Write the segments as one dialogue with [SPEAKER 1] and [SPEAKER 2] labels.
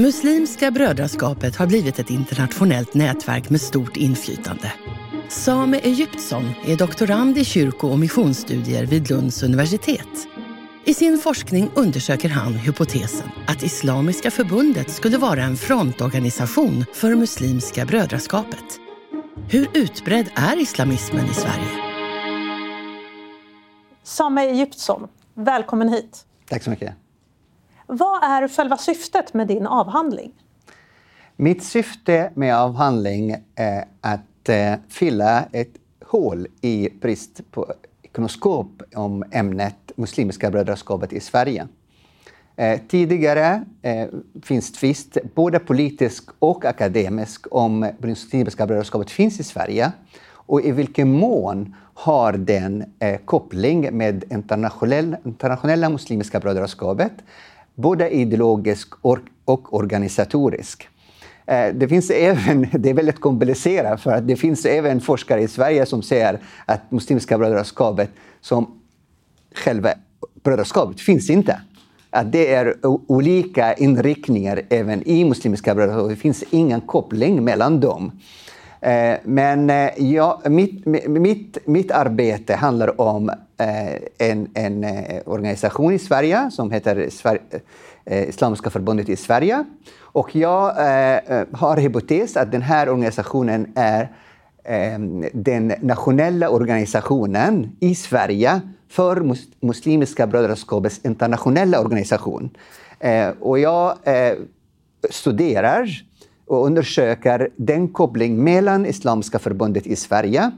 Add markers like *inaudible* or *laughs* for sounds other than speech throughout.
[SPEAKER 1] Muslimska brödraskapet har blivit ett internationellt nätverk med stort inflytande. Same Egyptsson är doktorand i kyrko och missionsstudier vid Lunds universitet. I sin forskning undersöker han hypotesen att Islamiska förbundet skulle vara en frontorganisation för Muslimska brödraskapet. Hur utbredd är islamismen i Sverige?
[SPEAKER 2] Same Egyptsson, välkommen hit.
[SPEAKER 3] Tack så mycket.
[SPEAKER 2] Vad är själva syftet med din avhandling?
[SPEAKER 3] Mitt syfte med avhandling är att eh, fylla ett hål i brist på kunskap om ämnet Muslimska brödraskapet i Sverige. Eh, tidigare eh, finns tvist, både politisk och akademisk, om Muslimska brödraskapet finns i Sverige och i vilken mån har den koppling med internationella, internationella Muslimska brödraskapet både ideologisk och organisatorisk. Eh, det finns även, *laughs* det är väldigt komplicerat, för att det finns även forskare i Sverige som säger att Muslimska brödraskapet som själva brödraskapet finns inte. Att det är olika inriktningar även i Muslimska brödraskapet. Det finns ingen koppling mellan dem. Eh, men eh, ja, mitt, mitt, mitt arbete handlar om eh, en, en organisation i Sverige som heter Islamiska förbundet i Sverige. Och jag har hypotes att den här organisationen är ehm, den nationella organisationen i Sverige för Muslimska brödraskapets internationella organisation. Och jag studerar och undersöker den koppling mellan Islamiska förbundet i Sverige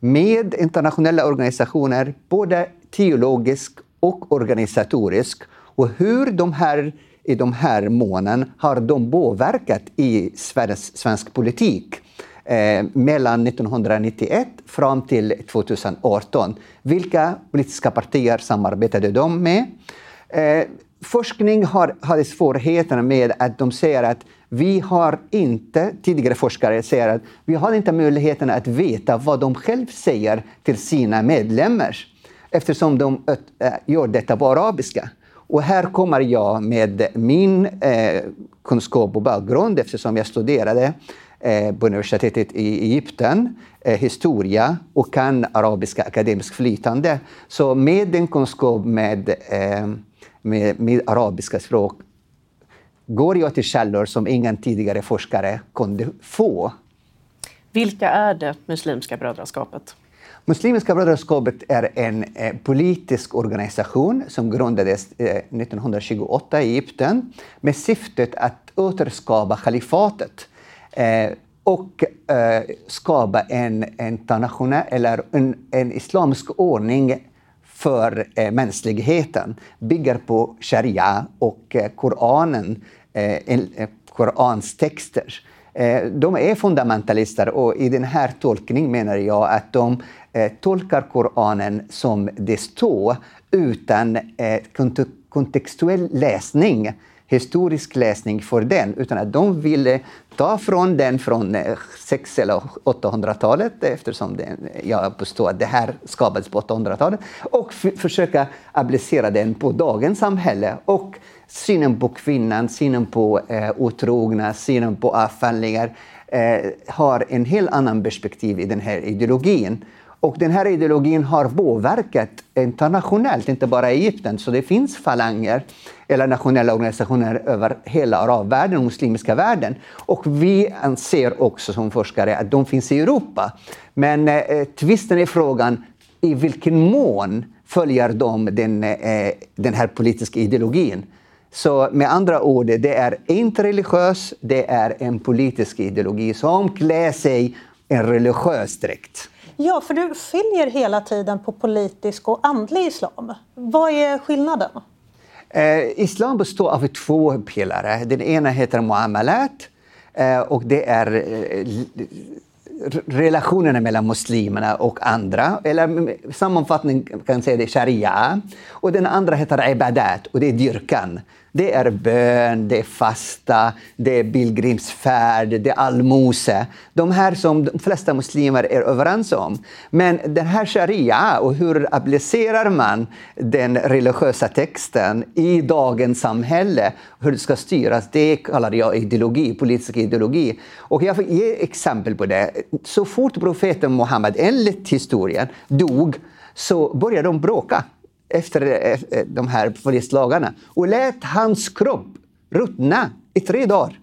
[SPEAKER 3] med internationella organisationer, både teologisk och organisatorisk. Och hur de här, i de här månen har de påverkat i svensk, svensk politik eh, mellan 1991 fram till 2018. Vilka politiska partier samarbetade de med? Eh, forskning har, hade svårigheter med att de säger att vi har inte, tidigare forskare säger att vi har inte möjligheten att veta vad de själva säger till sina medlemmar eftersom de eh, gör detta på arabiska. Och här kommer jag med min eh, kunskap och bakgrund eftersom jag studerade eh, på universitetet i Egypten, eh, historia och kan arabiska akademiskt flytande. Så med den kunskap med, eh, med, med arabiska språk går jag till källor som ingen tidigare forskare kunde få.
[SPEAKER 2] Vilka är det Muslimska brödraskapet?
[SPEAKER 3] Muslimska brödraskapet är en eh, politisk organisation som grundades eh, 1928 i Egypten med syftet att återskapa kalifatet eh, och eh, skapa en, internationell, eller en, en islamsk ordning för eh, mänskligheten. Bygger på sharia och eh, Koranen Eh, eh, Korans texter. Eh, de är fundamentalister och i den här tolkningen menar jag att de eh, tolkar Koranen som det står utan kontextuell läsning historisk läsning för den, utan att de ville ta från den från 600 eller 800-talet, eftersom den, jag påstår att det här skapades på 800-talet, och försöka applicera den på dagens samhälle. Och synen på kvinnan, synen på eh, otrogna, synen på avfallningar eh, har en helt annan perspektiv i den här ideologin. Och den här ideologin har påverkat internationellt, inte bara i Egypten. Så det finns falanger eller nationella organisationer över hela arabvärlden och muslimska världen. Och vi anser också som forskare att de finns i Europa. Men eh, tvisten är frågan i vilken mån följer de den, eh, den här politiska ideologin. Så med andra ord, det är inte religiös, det är en politisk ideologi som klär sig en religiös dräkt.
[SPEAKER 2] Ja, för du skiljer hela tiden på politisk och andlig islam. Vad är skillnaden?
[SPEAKER 3] Eh, islam består av två pelare. Den ena heter muamalat eh, och det är eh, relationerna mellan muslimerna och andra. Eller sammanfattning kan säga det sharia. Och den andra heter ibadat och det är dyrkan. Det är bön, det är fasta, det är pilgrimsfärd, det är allmose. De här som de flesta muslimer är överens om. Men den här sharia och hur applicerar man den religiösa texten i dagens samhälle, hur det ska styras, det kallar jag ideologi, politisk ideologi. Och jag får ge exempel på det. Så fort profeten Muhammed, enligt historien, dog så började de bråka efter eh, eh, de här polislagarna och lät hans kropp ruttna i tre dagar.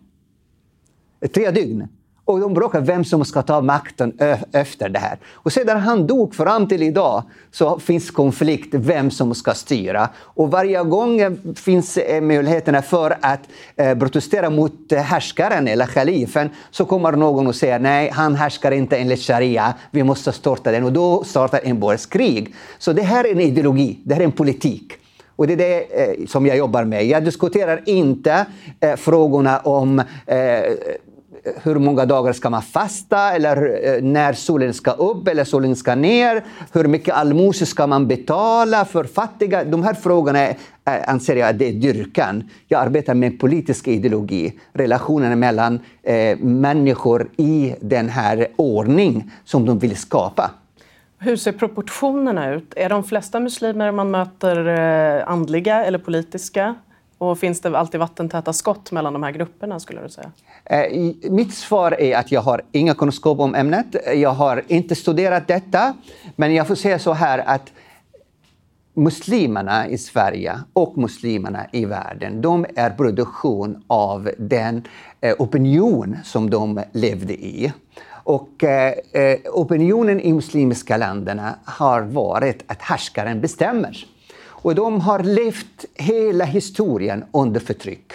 [SPEAKER 3] Tre dygn. Och de bråkar vem som ska ta makten efter det här. Och sedan han dog fram till idag så finns konflikt vem som ska styra. Och varje gång eh, finns eh, möjligheterna för att eh, protestera mot eh, härskaren eller khalifen så kommer någon och säger nej, han härskar inte enligt sharia, vi måste starta den. Och då startar inbördeskrig. Så det här är en ideologi, det här är en politik. Och det är det eh, som jag jobbar med. Jag diskuterar inte eh, frågorna om eh, hur många dagar ska man fasta eller eh, när solen ska upp eller solen ska ner? Hur mycket allmosor ska man betala för fattiga? De här frågorna är, eh, anser jag att det är dyrkan. Jag arbetar med politisk ideologi, Relationen mellan eh, människor i den här ordning som de vill skapa.
[SPEAKER 4] Hur ser proportionerna ut? Är de flesta muslimer man möter eh, andliga eller politiska? Och finns det alltid vattentäta skott mellan de här grupperna? skulle du säga?
[SPEAKER 3] Eh, mitt svar är att jag har inga kunskap om ämnet. Jag har inte studerat detta. Men jag får säga så här att muslimerna i Sverige och muslimerna i världen, de är produktion av den eh, opinion som de levde i. Och eh, eh opinionen i muslimska länderna har varit att härskaren bestämmer. Och de har levt hela historien under förtryck.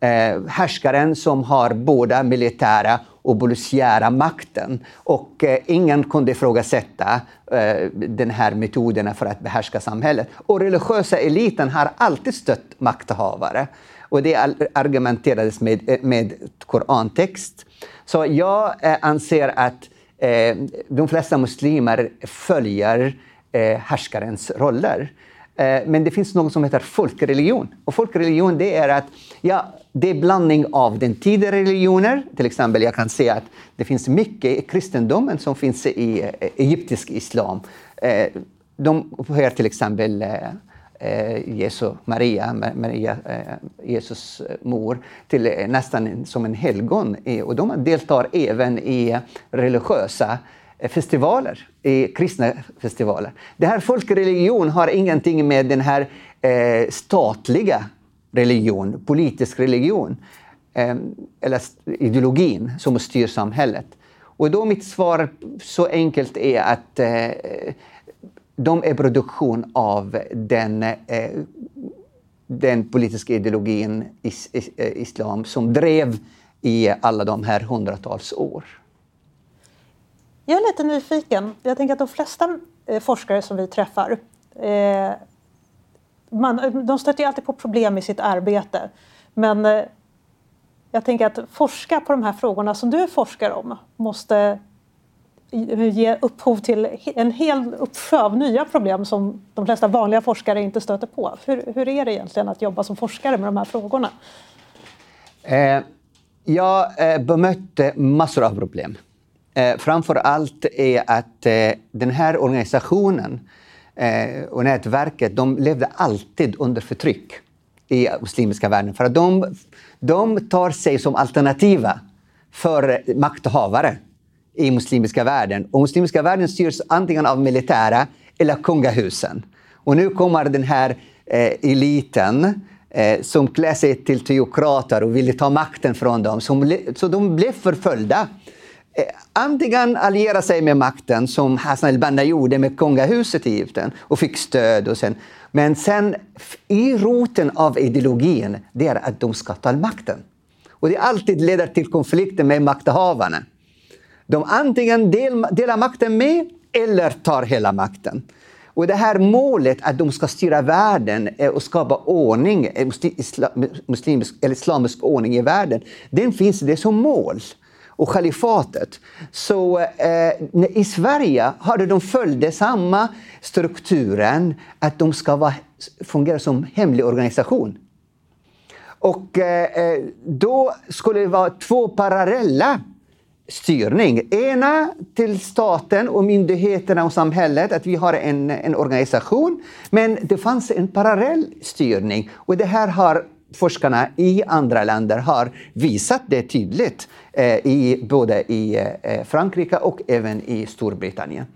[SPEAKER 3] Eh, härskaren som har både militära och polisiära makten. Och eh, ingen kunde ifrågasätta eh, den här metoderna för att behärska samhället. Och religiösa eliten har alltid stött makthavare. Och det argumenterades med, eh, med korantext. Så jag eh, anser att eh, de flesta muslimer följer eh, härskarens roller. Eh, men det finns något som heter folkreligion. Och folkreligion det är att ja, det är blandning av den tidigare religioner. Till exempel jag kan säga att det finns mycket i kristendomen som finns i eh, egyptisk islam. Eh, de upphöjer till exempel Jesu Maria, Maria Jesus mor, till nästan som en helgon. Och de deltar även i religiösa festivaler, i kristna festivaler. Det här folkreligion har ingenting med den här eh, statliga religion, politisk religion, eh, eller ideologin som styr samhället. Och då mitt svar så enkelt är att eh, de är produktion av den, eh, den politiska ideologin is, is, eh, islam som drev i alla de här hundratals år.
[SPEAKER 2] Jag är lite nyfiken. Jag tänker att de flesta eh, forskare som vi träffar eh, man, de stöter ju alltid på problem i sitt arbete. Men eh, jag tänker att forska på de här frågorna som du forskar om måste ge upphov till en hel uppsjö av nya problem som de flesta vanliga forskare inte stöter på. Hur, hur är det egentligen att jobba som forskare med de här frågorna?
[SPEAKER 3] Eh, jag eh, bemötte massor av problem. Eh, framför allt är att eh, den här organisationen eh, och nätverket, de levde alltid under förtryck i muslimska världen. För att de, de tar sig som alternativa för makthavare i muslimska världen. Och muslimska världen styrs antingen av militära eller kungahusen. Och nu kommer den här eh, eliten eh, som klär sig till teokrater och vill ta makten från dem. Som, så de blev förföljda Eh, antingen alliera sig med makten som Hassan al-Banna gjorde med kungahuset i Egypten och fick stöd. Och sen, men sen i roten av ideologin, det är att de ska ta makten. Och det alltid leder till konflikter med makthavarna. De antingen del, delar makten med eller tar hela makten. Och det här målet att de ska styra världen eh, och skapa ordning, eh, islamisk, eller islamisk ordning i världen, den finns det som mål och kalifatet. Så eh, i Sverige hade de följde samma strukturen, att de ska vara, fungera som hemlig organisation. Och eh, eh, då skulle det vara två parallella styrning. Ena till staten och myndigheterna och samhället, att vi har en, en organisation. Men det fanns en parallell styrning och det här har forskarna i andra länder har visat det tydligt, eh, i, både i eh, Frankrike och även i Storbritannien.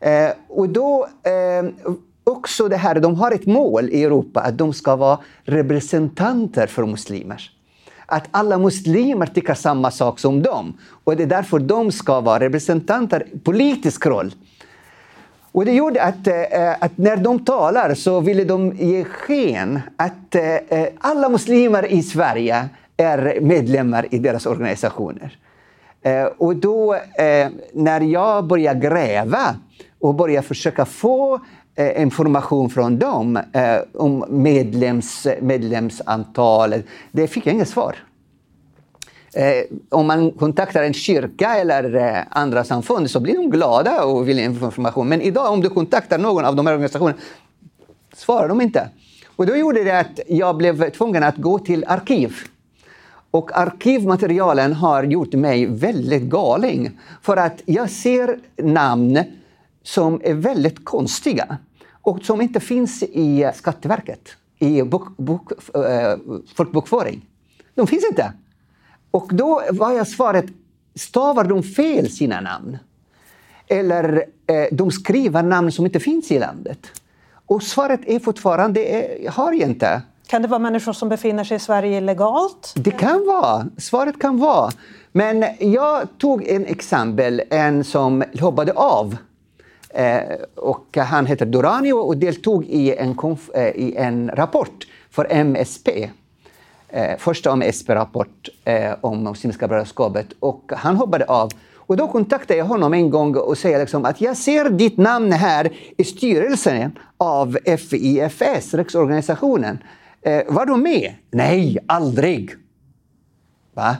[SPEAKER 3] Eh, och då eh, också det här, de har ett mål i Europa att de ska vara representanter för muslimer att alla muslimer tycker samma sak som dem. Och det är därför de ska vara representanter politisk roll. Och det gjorde att, eh, att, när de talar så ville de ge sken att eh, alla muslimer i Sverige är medlemmar i deras organisationer. Eh, och då när jag började gräva och började försöka få information från dem eh, om medlems, medlemsantalet. Det fick jag inget svar. Eh, om man kontaktar en kyrka eller eh, andra samfund så blir de glada och vill ha information. Men idag om du kontaktar någon av de här organisationerna svarar de inte. Och då gjorde det att jag blev tvungen att gå till arkiv. Och arkivmaterialen har gjort mig väldigt galen. För att jag ser namn som är väldigt konstiga och som inte finns i Skatteverket, i bok, bok, eh, folkbokföring. De finns inte. Och då var jag svaret, stavar de fel sina namn? Eller eh, de skriver namn som inte finns i landet? Och svaret är fortfarande, eh, har jag inte.
[SPEAKER 2] Kan det vara människor som befinner sig i Sverige legalt?
[SPEAKER 3] Det kan vara. Svaret kan vara. Men jag tog en exempel, en som hoppade av. Eh, och han heter Duranio och deltog i en, eh, i en rapport för MSP, eh, första om SP-rapport eh, om Muslimska brödraskapet och han hoppade av. Och då kontaktade jag honom en gång och sa liksom att jag ser ditt namn här i styrelsen av FIFS, riksorganisationen. Eh, var du med? Nej, aldrig. Va?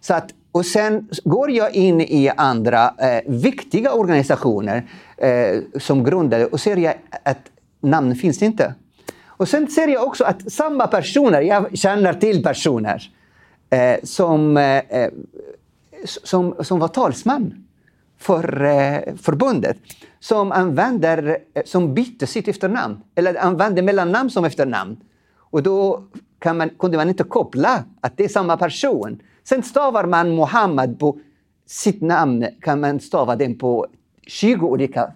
[SPEAKER 3] Så att, och sen går jag in i andra eh, viktiga organisationer eh, som grundade och ser jag att namn finns inte. Och sen ser jag också att samma personer, jag känner till personer eh, som, eh, eh som, som var talsman för eh, förbundet som använder, eh, som bytte sitt efternamn eller använde mellannamn som efternamn. Och då kan man, kunde man inte koppla att det är samma person. Sen stavar man Mohammed på sitt namn, kan man stava den på 20 olika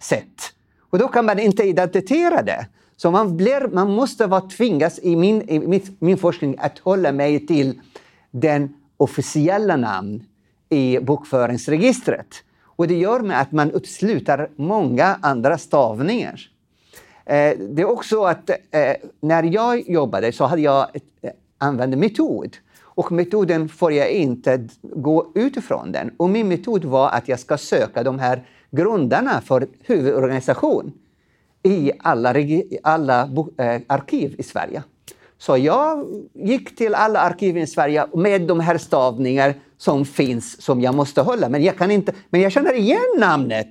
[SPEAKER 3] sätt. Och då kan man inte identifiera det. Så man, blir, man måste vara tvingas i min, i mitt, min forskning att hålla mig till den officiella namn i bokföringsregistret. Och det gör med att man utesluter många andra stavningar. Eh, det är också att eh, när jag jobbade så hade jag eh, använde metod. Och metoden får jag inte gå utifrån den. Och min metod var att jag ska söka de här grundarna för huvudorganisation i alla, alla eh, arkiv i Sverige. Så jag gick till alla arkiv i Sverige med de här stavningar som finns, som jag måste hålla. Men jag, kan inte, men jag känner igen namnet.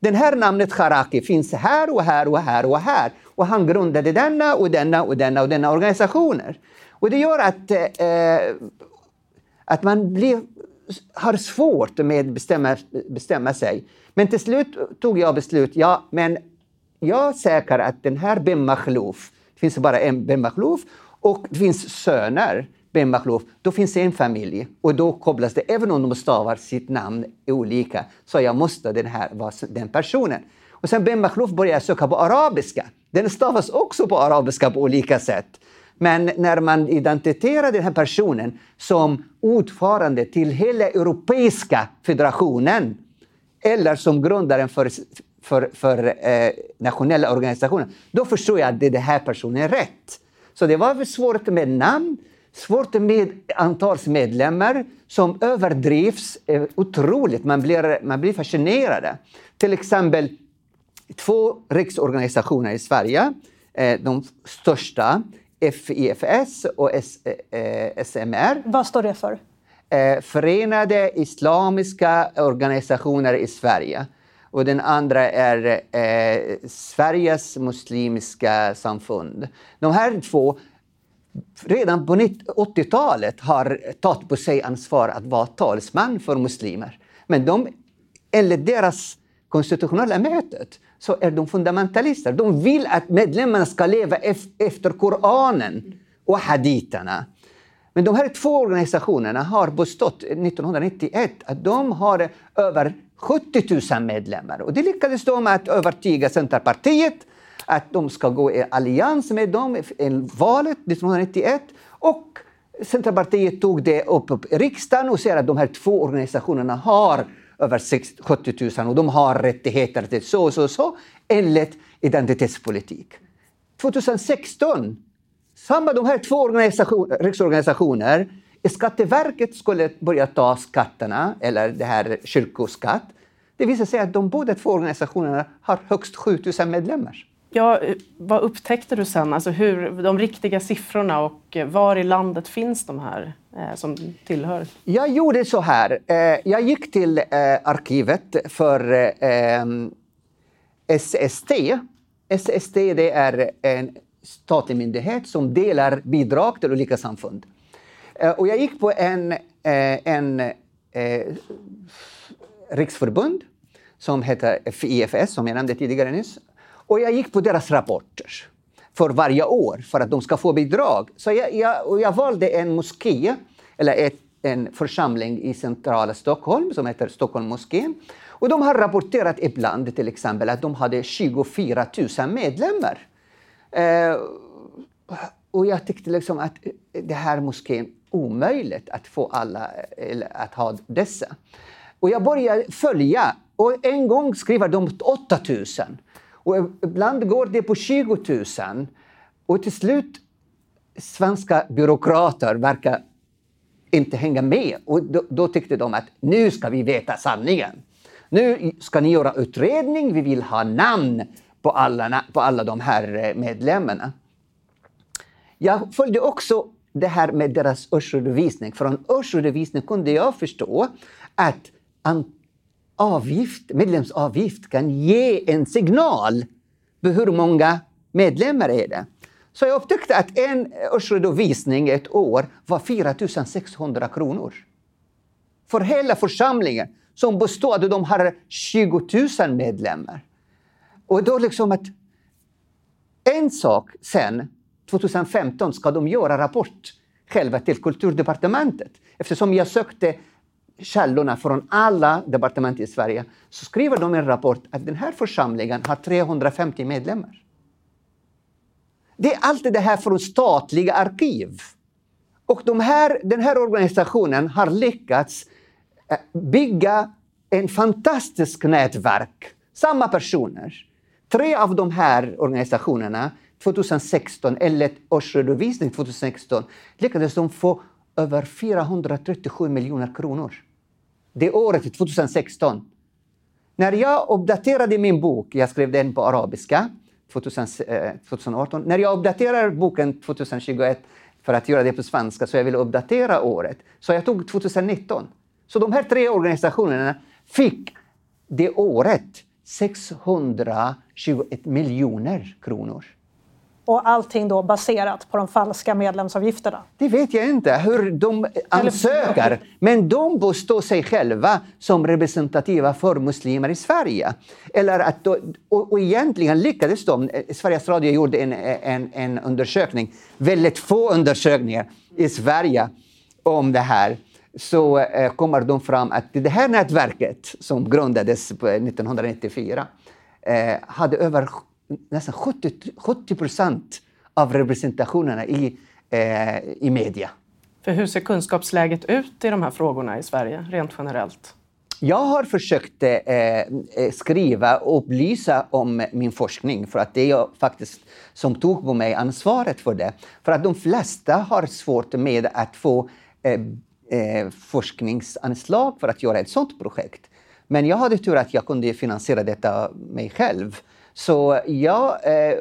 [SPEAKER 3] Det här namnet Haraki finns här och här och här och här. Och han grundade denna och denna och denna och denna organisationer. Och det gör att, eh, att man blir, har svårt med att bestämma, bestämma sig. Men till slut tog jag beslut, ja men jag säkrar att den här Ben Makhlouf, det finns bara en Ben Makhlouf och det finns söner, Ben Makhlouf, då finns det en familj och då kopplas det, även om de stavar sitt namn olika, så jag måste den här vara den personen. Och sen Ben Makhlouf började söka på arabiska. Den stavas också på arabiska på olika sätt. Men när man identifierar den här personen som ordförande till hela Europeiska federationen eller som grundaren för för, för eh, nationella organisationer, då förstår jag att det är den här personen är rätt. Så det var svårt med namn, svårt med antalsmedlemmar som överdrivs eh, otroligt. Man blir, man blir fascinerad. Till exempel två riksorganisationer i Sverige, eh, de största, FIFS och S, eh, SMR.
[SPEAKER 2] Vad står det för?
[SPEAKER 3] eh, Förenade Islamiska Organisationer i Sverige. Och den andra är eh, Sveriges Muslimska Samfund. De här två redan på 80-talet har tagit på sig ansvar att vara talsman för muslimer. Men de, enligt deras konstitutionella mötet så är de fundamentalister. De vill att medlemmarna ska leva efter Koranen och haditerna. Men de här två organisationerna har bestått 1991 att de har över 70 000 medlemmar. Och det lyckades de att övertyga Centerpartiet att de ska gå i allians med dem i valet 1991. Och Centerpartiet tog det upp i riksdagen och säger att de här två organisationerna har över 70 000 och de har rättigheter till så och så, så enligt identitetspolitik. 2016, samma de här två riksorganisationer, Skatteverket skulle börja ta skatterna, eller det här kyrkoskatt. Det visade sig att de båda två organisationerna har högst 7 000 medlemmar.
[SPEAKER 4] Ja, vad upptäckte du sen? Alltså hur, de riktiga siffrorna och var i landet finns de här eh, som tillhör?
[SPEAKER 3] Jag gjorde så här. Eh, jag gick till eh, arkivet för eh, SST. SST det är en statlig myndighet som delar bidrag till olika samfund. Eh, och jag gick på en, eh, eh riksförbund som heter FIFS, som jag nämnde tidigare nyss. Och jag gick på deras rapporter för varje år för att de ska få bidrag. Så jag, jag, och jag valde en moské, eller ett, en församling i centrala Stockholm som heter Stockholm moskén. Och de har rapporterat ibland till exempel att de hade 24 000 medlemmar. Eh, och jag tyckte liksom att det här moskén omöjligt att få alla att ha dessa. Och jag började följa och en gång skriver de 8 000. Och ibland går det på 20 000. Och till slut, svenska byråkrater verkar inte hänga med. Och då, då, tyckte de att nu ska vi veta sanningen. Nu ska ni göra utredning, vi vill ha namn på alla, på alla de här eh, medlemmarna. Jag följde också det här med deras årsredovisning. Från årsredovisningen kunde jag förstå att avgift, medlemsavgift kan ge en signal på hur många medlemmar är det. Så jag upptäckte att en årsredovisning ett år var 4 600 kronor. För hela församlingen som består av de har 20 000 medlemmar. Och då liksom att en sak sen, 2015, ska de göra rapport själva till kulturdepartementet. Eftersom jag sökte källorna från alla departement i Sverige så skriver de en rapport att den här församlingen har 350 medlemmar. Det är allt det här från statliga arkiv. Och de här, den här organisationen har lyckats eh, bygga en fantastisk nätverk. Samma personer. Tre av de här organisationerna 2016, eller årsredovisning 2016, lyckades de få över 437 miljoner kronor det året, 2016. När jag uppdaterade min bok, jag skrev den på arabiska 2018. Eh, När jag uppdaterar boken 2021 för att göra det på svenska, så jag ville uppdatera året, så jag tog 2019. Så de här tre organisationerna fick det året 621 miljoner kronor.
[SPEAKER 2] Och allting då baserat på de falska medlemsavgifterna?
[SPEAKER 3] Det vet jag inte hur de ansöker. Men de påstår sig själva som representativa för muslimer i Sverige. Eller att då, och, och egentligen lyckades de. Sveriges Radio gjorde en, en, en undersökning, väldigt få undersökningar i Sverige om det här så eh, kommer de fram att det här nätverket som grundades 1994 eh, hade över nästan 70 procent av representationerna i, eh, i media.
[SPEAKER 4] För hur ser kunskapsläget ut i de här frågorna i Sverige, rent generellt?
[SPEAKER 3] Jag har försökt eh, eh skriva och upplysa om min forskning för att det är jag faktiskt som tog på mig ansvaret för det. För att de flesta har svårt med att få eh, eh, forskningsanslag för att göra ett sådant projekt. Men jag hade tur att jag kunde finansiera detta mig själv. Så jag eh,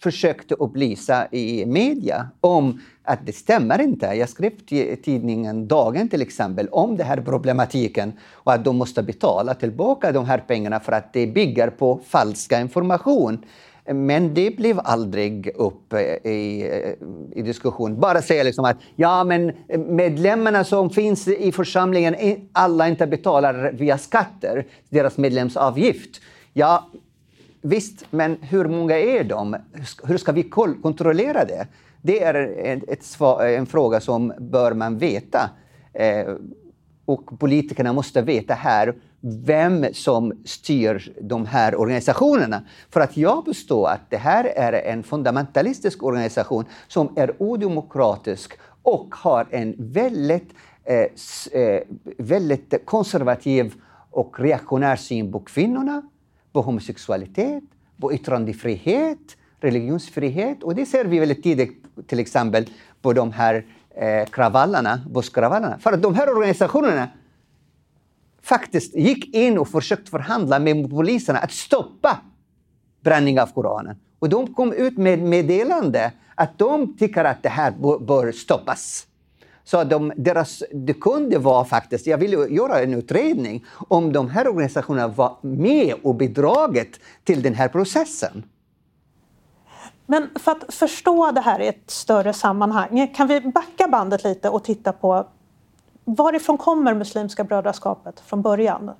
[SPEAKER 3] försökte upplysa i media om att det stämmer inte. Jag skrev i tidningen Dagen till exempel om den här problematiken och att de måste betala tillbaka de här pengarna för att det bygger på falska information. Men det blev aldrig upp eh, i, eh, i diskussion. Bara säga liksom att ja, men medlemmarna som finns i församlingen, eh, alla inte betalar via skatter, deras medlemsavgift. Ja, visst, men hur många är de? Hur ska vi kontrollera det? Det är ett, en fråga som bör man veta. Eh, och politikerna måste veta här vem som styr de här organisationerna. För att jag förstår att det här är en fundamentalistisk organisation som är odemokratisk och har en väldigt, eh, eh väldigt konservativ och reaktionär syn på kvinnorna, på homosexualitet, på yttrandefrihet, religionsfrihet. Och det ser vi väldigt tidigt till exempel på de här eh, kravallerna, busskravallerna. För att de här organisationerna faktiskt gick in och försökte förhandla med poliserna att stoppa bränning av Koranen. Och de kom ut med meddelande att de tycker att det här bör stoppas. Så de, deras, det kunde vara faktiskt, jag ville göra en utredning om de här organisationerna var med och bidragit till den här processen.
[SPEAKER 2] Men för att förstå det här i ett större sammanhang, kan vi backa bandet lite och titta på varifrån kommer Muslimska brödraskapet från början?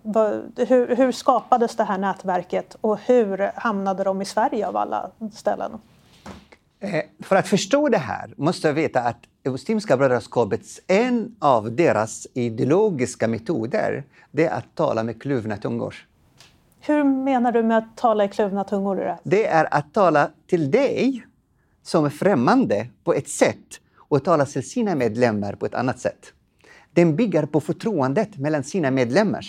[SPEAKER 2] Hur, hur, skapades det här nätverket och hur hamnade de i Sverige av alla ställen?
[SPEAKER 3] Eh, för att förstå det här måste jag veta att Muslimska brödraskapets en av deras ideologiska metoder det är att tala med kluvna tungor.
[SPEAKER 2] Hur menar du med att tala i kluvna tungor?
[SPEAKER 3] Det är att tala till dig som är främmande på ett sätt och tala till sina medlemmar på ett annat sätt. Den bygger på förtroendet mellan sina medlemmar.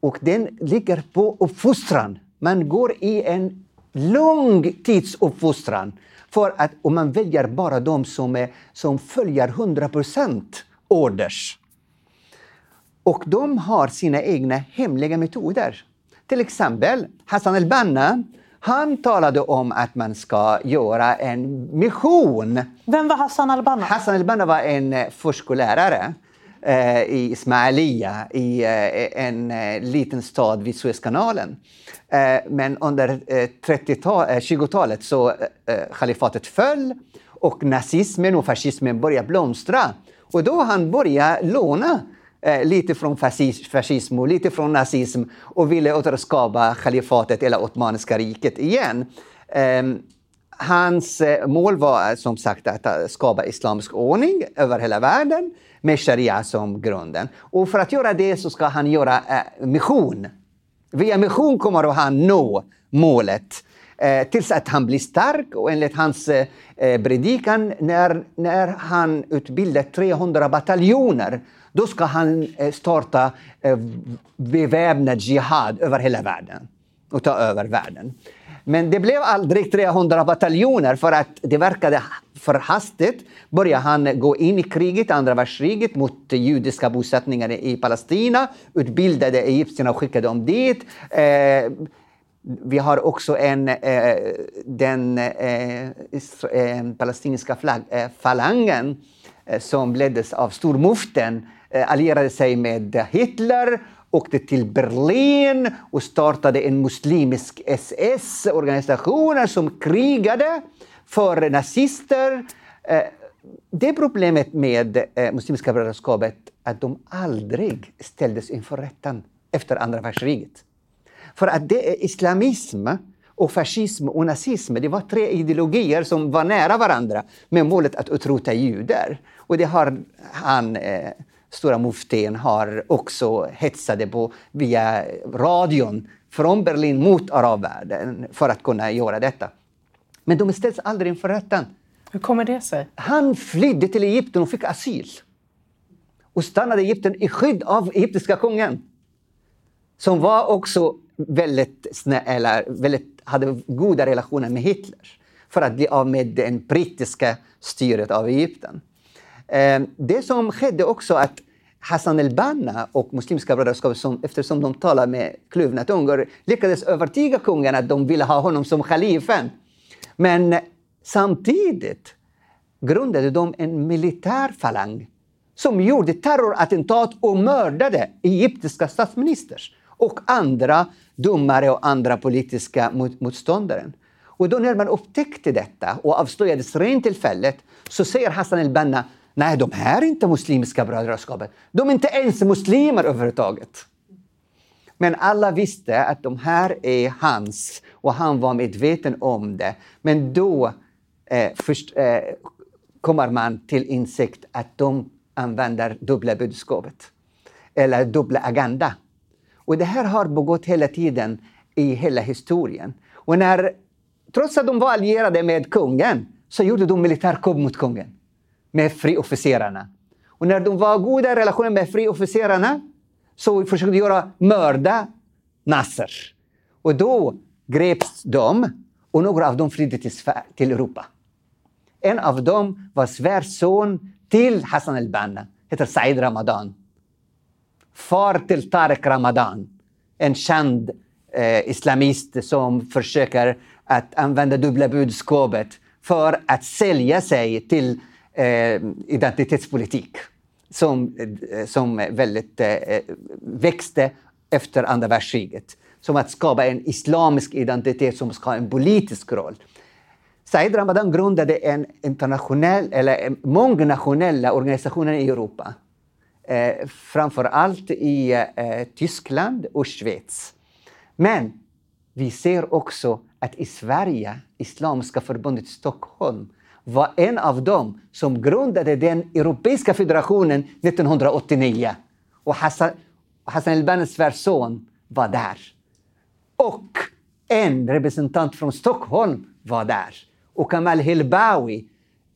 [SPEAKER 3] Och den ligger på uppfostran. Man går i en lång tids uppfostran. För att, och man väljer bara de som, är, som följer 100% orders. Och de har sina egna hemliga metoder. Till exempel Hassan al-Banna, han talade om att man ska göra en mission.
[SPEAKER 2] Vem var Hassan al-Banna?
[SPEAKER 3] Hassan al-Banna var en eh, förskollärare Eh, i Ismailia, i eh, en eh, liten stad vid Suezkanalen. Eh, men under eh, 20-talet eh, så kalifatet föll och nazismen och fascismen började blomstra. Och då han började låna eh, lite från fascism och lite från nazism och ville återskapa kalifatet eller Ottomanska riket igen. Ehm, Hans eh, mål var eh, som sagt att eh, skapa islamisk ordning över hela världen med sharia som grunden. Och för att göra det så ska han göra mission. Via mission kommer han nå målet eh, tills att han blir stark och enligt hans eh, predikan när, när han utbildar 300 bataljoner då ska han eh, starta eh, beväpnad jihad över hela världen och ta över världen. Men det blev aldrig 300 bataljoner för att det verkade för hastigt. Började han gå in i kriget, andra världskriget, mot judiska bosättningar i Palestina, utbildade egyptierna och skickade dem dit. Eh, vi har också en, eh, den eh, eh palestinska flagg, eh, falangen eh, som leddes av stormuften Eh, allierade sig med Hitler, åkte till Berlin och startade en muslimsk SS-organisation som krigade för nazister. Eh, det problemet med eh, Muslimska brödraskapet att de aldrig ställdes inför rätten efter andra världskriget. För att det är islamism och fascism och nazism, det var tre ideologier som var nära varandra med målet att utrota judar. Och det har han eh, stora muftin har också hetsade på via radion från Berlin mot arabvärlden för att kunna göra detta. Men de ställs aldrig inför rätten.
[SPEAKER 4] Hur kommer det sig?
[SPEAKER 3] Han flydde till Egypten och fick asyl. Och stannade i Egypten i skydd av egyptiska kungen. Som var också väldigt, snälla, väldigt hade goda relationer med Hitler. För att bli av med det brittiska styret av Egypten. Ehm, det som skedde också att Hassan el-Banna och Muslimska brödraskapet, som, eftersom de talar med kluvna tungor, lyckades övertyga kungen att de ville ha honom som khalifen. Men samtidigt grundade de en militär falang som gjorde terrorattentat och mördade egyptiska statsministrar och andra domare och andra politiska motståndare. Och då när man upptäckte detta och avslöjades rent tillfället så säger Hassan el-Banna Nej, de här är inte muslimska brödraskapet. De är inte ens muslimer överhuvudtaget. Men alla visste att de här är hans och han var medveten om det. Men då eh, först, eh, kommer man till insikt att de använder dubbla budskapet eller dubbla agenda. Och det här har pågått hela tiden i hela historien. Och när, trots att de var allierade med kungen så gjorde de militärkupp mot kungen med friofficerarna. Och när de var goda relationer med friofficerarna så försökte de göra mörda Nasser. Och då greps de och några av dem flydde till, till Europa. En av dem var svärson till Hassan al-Banna, heter Said Ramadan. Far till Tarek Ramadan, en känd eh, islamist som försöker att använda dubbla budskapet för att sälja sig till eh, identitetspolitik som, eh, som väldigt eh, eh, växte efter andra världskriget. Som att skapa en islamisk identitet som ska ha en politisk roll. Said Ramadan grundade en internationell, eller mångnationella organisationer i Europa. Eh, framför allt i eh, Tyskland och Schweiz. Men vi ser också att i Sverige, Islamiska förbundet i Stockholm, var en av dem som grundade den Europeiska federationen 1989. Och Hassan, Hassan el-Bannas svärson var där. Och en representant från Stockholm var där. Och Kamal Hilbawi,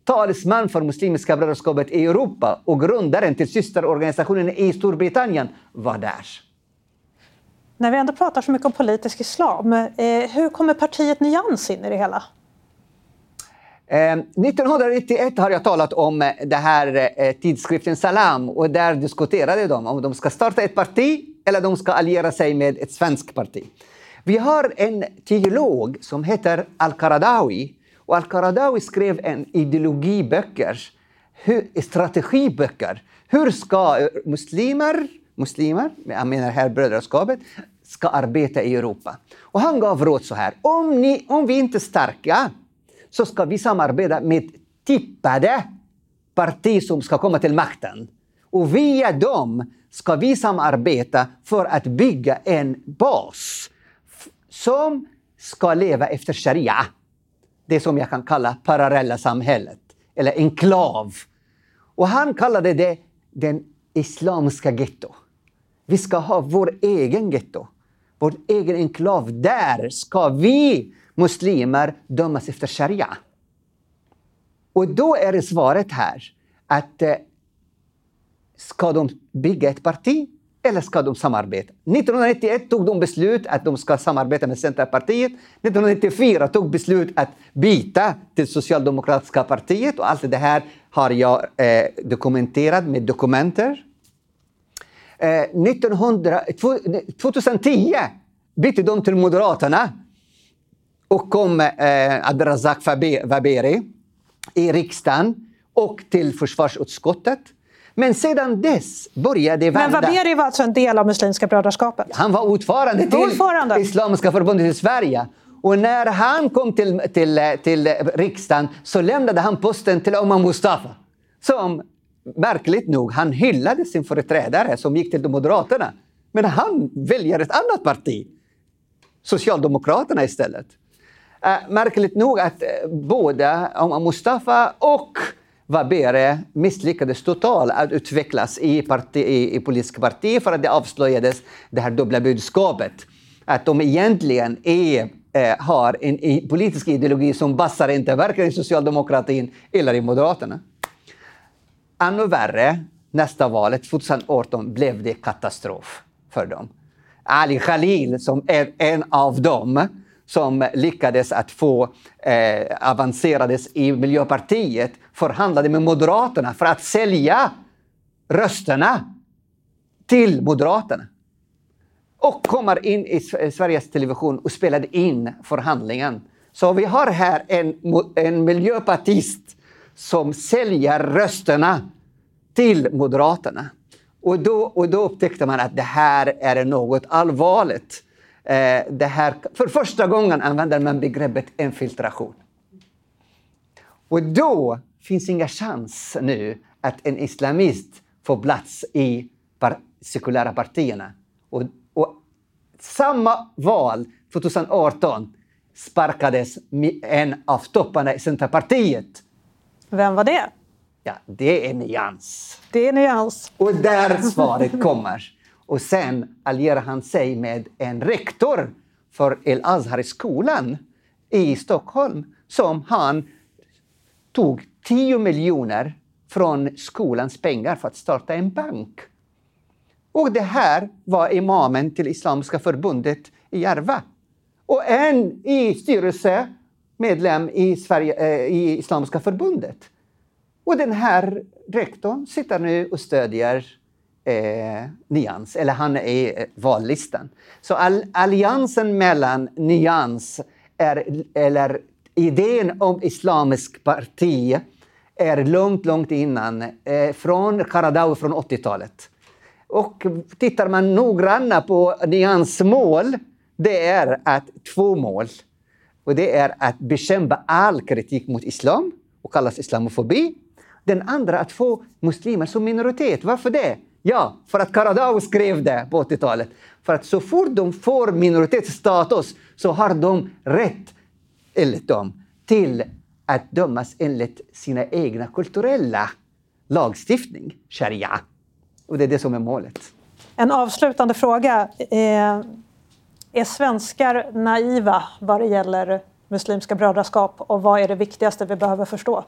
[SPEAKER 3] talesman för Muslimska brödraskapet i Europa och grundaren till systerorganisationen i Storbritannien, var där.
[SPEAKER 2] När vi ändå pratar så mycket om politisk islam, eh, hur kommer partiet Nyans in i det hela?
[SPEAKER 3] Ehm, 1991 har jag talat om eh, det här eh, tidskriften Salam och där diskuterade de om de ska starta ett parti eller de ska alliera sig med ett svenskt parti. Vi har en teolog som heter Al-Qaradawi och Al-Qaradawi skrev en ideologiböcker, strategiböcker. Hur ska eh, muslimer, muslimer, jag menar här brödraskapet, ska arbeta i Europa? Och han gav råd så här, om, ni, om vi inte är starka så ska vi samarbeta med tippade partier som ska komma till makten. Och via dem ska vi samarbeta för att bygga en bas som ska leva efter sharia. Det som jag kan kalla parallella samhället, eller enklav. Och han kallade det den islamiska getto. Vi ska ha vår egen getto, vår egen enklav. Där ska vi muslimer dömas efter sharia. Och då är svaret här att eh, ska de bygga ett parti eller ska de samarbeta? 1991 tog de beslut att de ska samarbeta med Centerpartiet. 1994 tog beslut att byta till Socialdemokratiska partiet och allt det här har jag eh, dokumenterat med dokumenter. Eh, 1900, 2010 bytte de till Moderaterna och kom eh, Abdelrazak Waberi i riksdagen och till försvarsutskottet. Men sedan dess började vända.
[SPEAKER 2] Men Waberi var alltså en del av Muslimska brödraskapet?
[SPEAKER 3] Han var ordförande till ordförande. Islamiska förbundet i Sverige. Och när han kom till, till, till riksdagen så lämnade han posten till Omar Mustafa. Som märkligt nog, han hyllade sin företrädare som gick till Moderaterna. Men han väljer ett annat parti. Socialdemokraterna istället. Eh, märkligt nog att eh, både Mustafa och Wabere misslyckades totalt att utvecklas i, parti, i, i politiska parti för att det avslöjades det här dubbla budskapet. Att de egentligen är, eh, har en, en politisk ideologi som passar inte varken i socialdemokratin eller i Moderaterna. Ännu värre, nästa valet 2018 blev det katastrof för dem. Ali Khalil, som är en av dem, som lyckades att få eh, avancerades i Miljöpartiet förhandlade med Moderaterna för att sälja rösterna till Moderaterna. Och kommer in i Sveriges Television och spelade in förhandlingen Så vi har här en, en miljöpartist som säljer rösterna till Moderaterna. Och då, och då upptäckte man att det här är något allvarligt. Eh, det här, för första gången använder man begreppet infiltration. Och då finns inga chans nu att en islamist får plats i par, sekulära partierna. Och, och samma val 2018 sparkades en av topparna i Centerpartiet.
[SPEAKER 2] Vem var det?
[SPEAKER 3] Ja, det är Nyans.
[SPEAKER 2] Det är Nyans.
[SPEAKER 3] Och där svaret kommer. Och sen allierar han sig med en rektor för El-Azhar-skolan i Stockholm som han tog 10 miljoner från skolans pengar för att starta en bank. Och det här var imamen till Islamiska förbundet i Järva. Och en i styrelsemedlem i, Sverige, eh, i Islamiska förbundet. Och den här rektorn sitter nu och stödjer eh, Nyans, eller han är eh, vallistan. Så all, alliansen mellan Nyans är, eller idén om islamisk parti är långt, långt innan, eh, från Karadawi från 80-talet. Och tittar man noggrannare på nyansmål, det är att två mål. Och det är att bekämpa all kritik mot islam och kallas islamofobi. Den andra att få muslimer som minoritet. Varför det? Ja, för att Karadawi skrev det på 80-talet. För att så fort de får minoritetsstatus så har de rätt, enligt dem, till att dömas enligt sina egna kulturella lagstiftning, sharia. Och det är det som är målet.
[SPEAKER 2] En avslutande fråga. Eh, är svenskar naiva vad det gäller Muslimska brödraskap och vad är det viktigaste vi behöver förstå?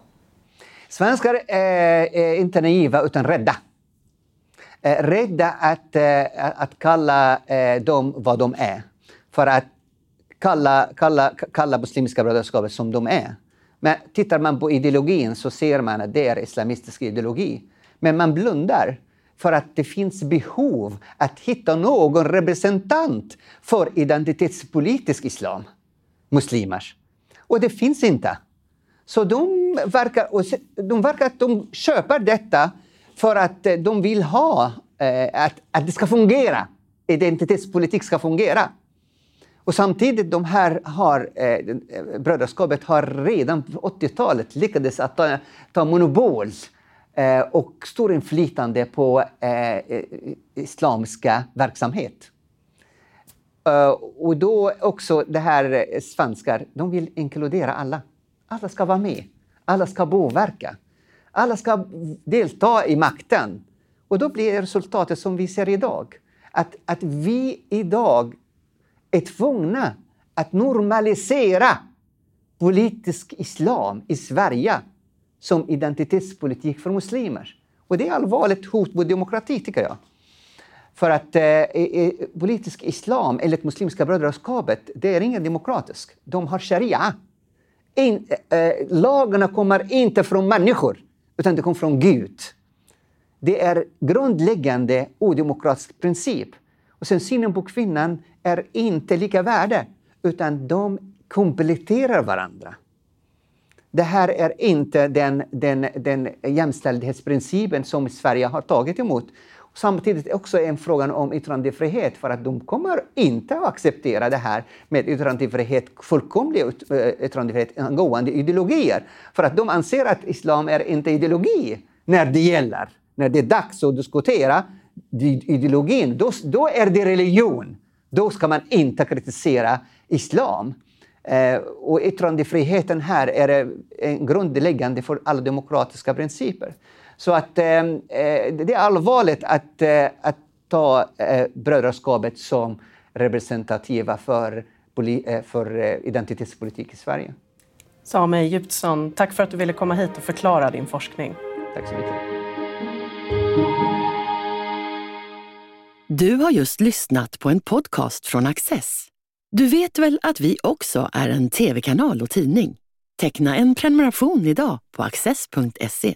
[SPEAKER 3] Svenskar är inte naiva utan rädda. Eh, rädda att, eh, att kalla eh, dem vad de är. För att kalla, kalla, kalla Muslimska brödraskapet som de är. Men tittar man på ideologin så ser man att det är islamistisk ideologi. Men man blundar för att det finns behov att hitta någon representant för identitetspolitisk islam, muslimers. Och det finns inte. Så de verkar, de verkar att de köper detta för att eh, de vill ha eh, att, att det ska fungera. Identitetspolitik ska fungera. Och samtidigt, de här har, eh, eh brödraskapet har redan på 80-talet lyckats att ta, ta monopol eh, och stor inflytande på eh, islamiska verksamhet. Uh, och då också det här svenskar, de vill inkludera alla. Alla ska vara med. Alla ska påverka. Alla ska delta i makten. Och då blir resultatet som vi ser idag. Att, att vi idag är tvungna att normalisera politisk islam i Sverige som identitetspolitik för muslimer. Och det är allvarligt hot mot demokrati, tycker jag. För att eh, politisk islam, enligt Muslimska brödraskapet, det är ingen demokratisk. De har sharia. In, eh, eh lagarna kommer inte från människor, utan det kom från Gud. Det är grundläggande odemokratisk princip. Och sen synen på kvinnan är inte lika värde, utan de kompletterar varandra. Det här är inte den, den, den jämställdhetsprincipen som Sverige har tagit emot. Samtidigt också en fråga om yttrandefrihet, för att de kommer inte att acceptera det här med yttrandefrihet, fullkomlig eh, yttrandefrihet angående ideologier. För att de anser att islam är inte ideologi när det gäller. När det är dags att diskutera ideologin, då, då är det religion. Då ska man inte kritisera islam. Eh, och yttrandefriheten här är eh, en grundläggande för alla demokratiska principer. Så att eh, eh det är allvarligt att, eh, att ta eh, brödraskapet som representativa för, eh, för identitetspolitik i Sverige.
[SPEAKER 4] Same Egyptsson, tack för att du ville komma hit och förklara din forskning.
[SPEAKER 3] Tack så mycket.
[SPEAKER 1] Du har just lyssnat på en podcast från Access. Du vet väl att vi också är en tv-kanal och tidning? Teckna en prenumeration idag på access.se.